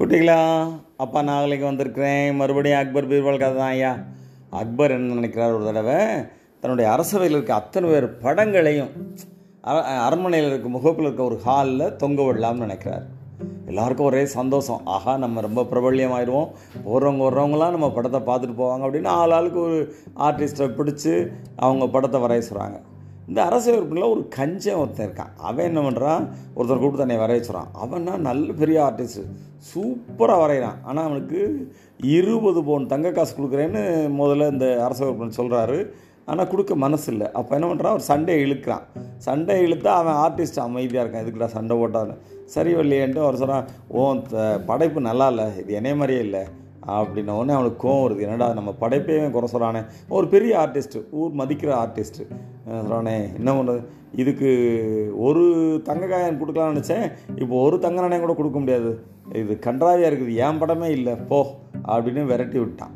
குட்டிகளா அப்பா நாகலைக்கு வந்திருக்கிறேன். மறுபடியும் அக்பர் பீர்பால் கதை தான் ஐயா. அக்பர் என்ன நினைக்கிறார் ஒரு தடவை? தன்னுடைய அரசவையில் இருக்க அத்தனை பேர் படங்களையும் அர- அரண்மனையில் இருக்க முகப்பில் இருக்க ஒரு ஹாலில் தொங்க விடலாம்னு நினைக்கிறார். எல்லாருக்கும் ஒரே சந்தோஷம். ஆஹா நம்ம ரொம்ப பிரபல்யம் ஆயிடுவோம் போகிறவங்க வர்றவங்களாம் நம்ம படத்தை பார்த்துட்டு போவாங்க அப்படின்னு ஆள் ஆளுக்கு ஒரு ஆர்டிஸ்ட்டை பிடிச்சி அவங்க படத்தை வரைய சொல்கிறாங்க இந்த அரசு உறுப்பினில் ஒரு கஞ்சன் ஒருத்தன் இருக்கான். அவன் என்ன பண்ணுறான் ஒருத்தர் கூப்பிட்டு தன்னை வரைய வச்சுறான் அவன்னா நல்ல பெரிய ஆர்டிஸ்ட் சூப்பராக வரைகிறான். ஆனால் அவனுக்கு இருபது பவுன் தங்க காசு கொடுக்குறேன்னு முதல்ல இந்த அரசு உறுப்பினர் சொல்கிறாரு ஆனால் கொடுக்க மனசு இல்லை அப்போ என்ன பண்ணுறான் அவர் சண்டையை இழுக்கிறான். சண்டையை இழுத்தா அவன் ஆர்டிஸ்ட் அமைதியாக இருக்கான். இதுக்குடா சண்டை போட்டான்னு. சரி வரலையேன்ட்டு அவர் சொல்கிறான் ஓ படைப்பு நல்லா இல்லை. இது என்னைய மாதிரியே இல்லை. அப்படின்ன உடனே அவனுக்கு கோவம் வருது. என்னடா நம்ம படைப்பே குறை சொல்கிறானே ஒரு பெரிய ஆர்டிஸ்ட்டு ஊர் மதிக்கிற ஆர்டிஸ்ட்டு சொல்கிறானே என்ன பண்ணுறது இதுக்கு ஒரு தங்க காயின் கொடுக்கலாம்னு நினச்சேன். இப்போ ஒரு தங்க நாணயம் கூட கொடுக்க முடியாது. இது கன்றாவியாக இருக்குது. என் படமே இல்லை. போ அப்படின்னு விரட்டி விட்டான்.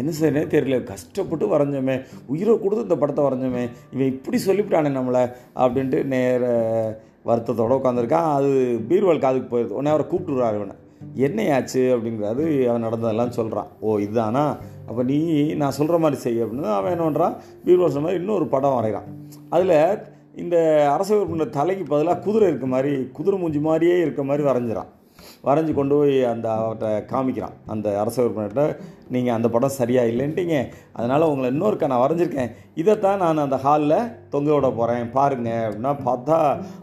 என்ன செய்யனே தெரியல. கஷ்டப்பட்டு வரைஞ்சோமே. உயிரை கொடுத்து இந்த படத்தை வரைஞ்சோமே. இவன் இப்படி சொல்லிவிட்டானே நம்மளை அப்படின்ட்டு நேர வருத்தத்தோடு உட்காந்துருக்கான் அது பீர்வால் காதுக்கு போயிடுது உடனே அவரை கூப்பிட்டுருவார் இவனை. என்னையாச்சு அப்படிங்கிறது அவன் நடந்ததெல்லாம் சொல்கிறான் ஓ இதுதானா அப்போ நீ நான் சொல்கிற மாதிரி செய்ய அப்படின்னு அவன் என்ன பண்ணுறான் பீர்வால் சொன்ன மாதிரி இன்னொரு படம் வரைகிறான். அதில் இந்த அரச உறுப்பினர் தலைக்கு பதிலாக குதிரை இருக்க மாதிரி குதிரை மூஞ்சி மாதிரியே இருக்க மாதிரி வரைஞ்சிறான். வரைஞ்சி கொண்டு போய் அந்த அவர்கிட்ட காமிக்கிறான். அந்த அரச உறுப்பினர்கிட்ட நீங்கள் அந்த படம் சரியாக இல்லைன்ட்டீங்க. அதனால் உங்களை இன்னொருக்கா நான் வரைஞ்சிருக்கேன். இதைத்தான் நான் அந்த ஹாலில் தொங்க விட போகிறேன் பாருங்க. அப்படின்னா பார்த்தா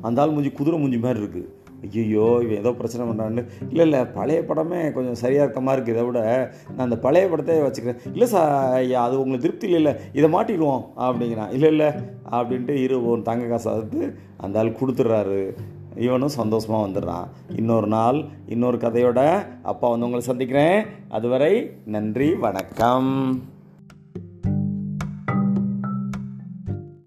அந்த ஆள் மூஞ்சி குதிரை மூஞ்சி மாதிரி இருக்குது ஐயோ இவன் ஏதோ பிரச்சனை பண்ணுறான்னு இல்லை இல்லை பழைய படமே கொஞ்சம் சரியாக இருக்க மாதிரி இருக்குது இதை விட நான் அந்த பழைய படத்தை வச்சுக்கிறேன். இல்லை சார் ஐயா அது உங்களுக்கு திருப்தி இல்லை இல்லை இதை மாட்டிடுவோம் அப்படிங்கிறான். இல்லை இல்லை அப்படின்ட்டு இரு ஒரு தங்க காசை வந்து அந்த ஆள் கொடுத்துட்றாரு. இவனும் சந்தோஷமாக வந்துடுறான். இன்னொரு நாள் இன்னொரு கதையோட அப்பா வந்து உங்களை சந்திக்கிறேன். அதுவரை நன்றி வணக்கம்.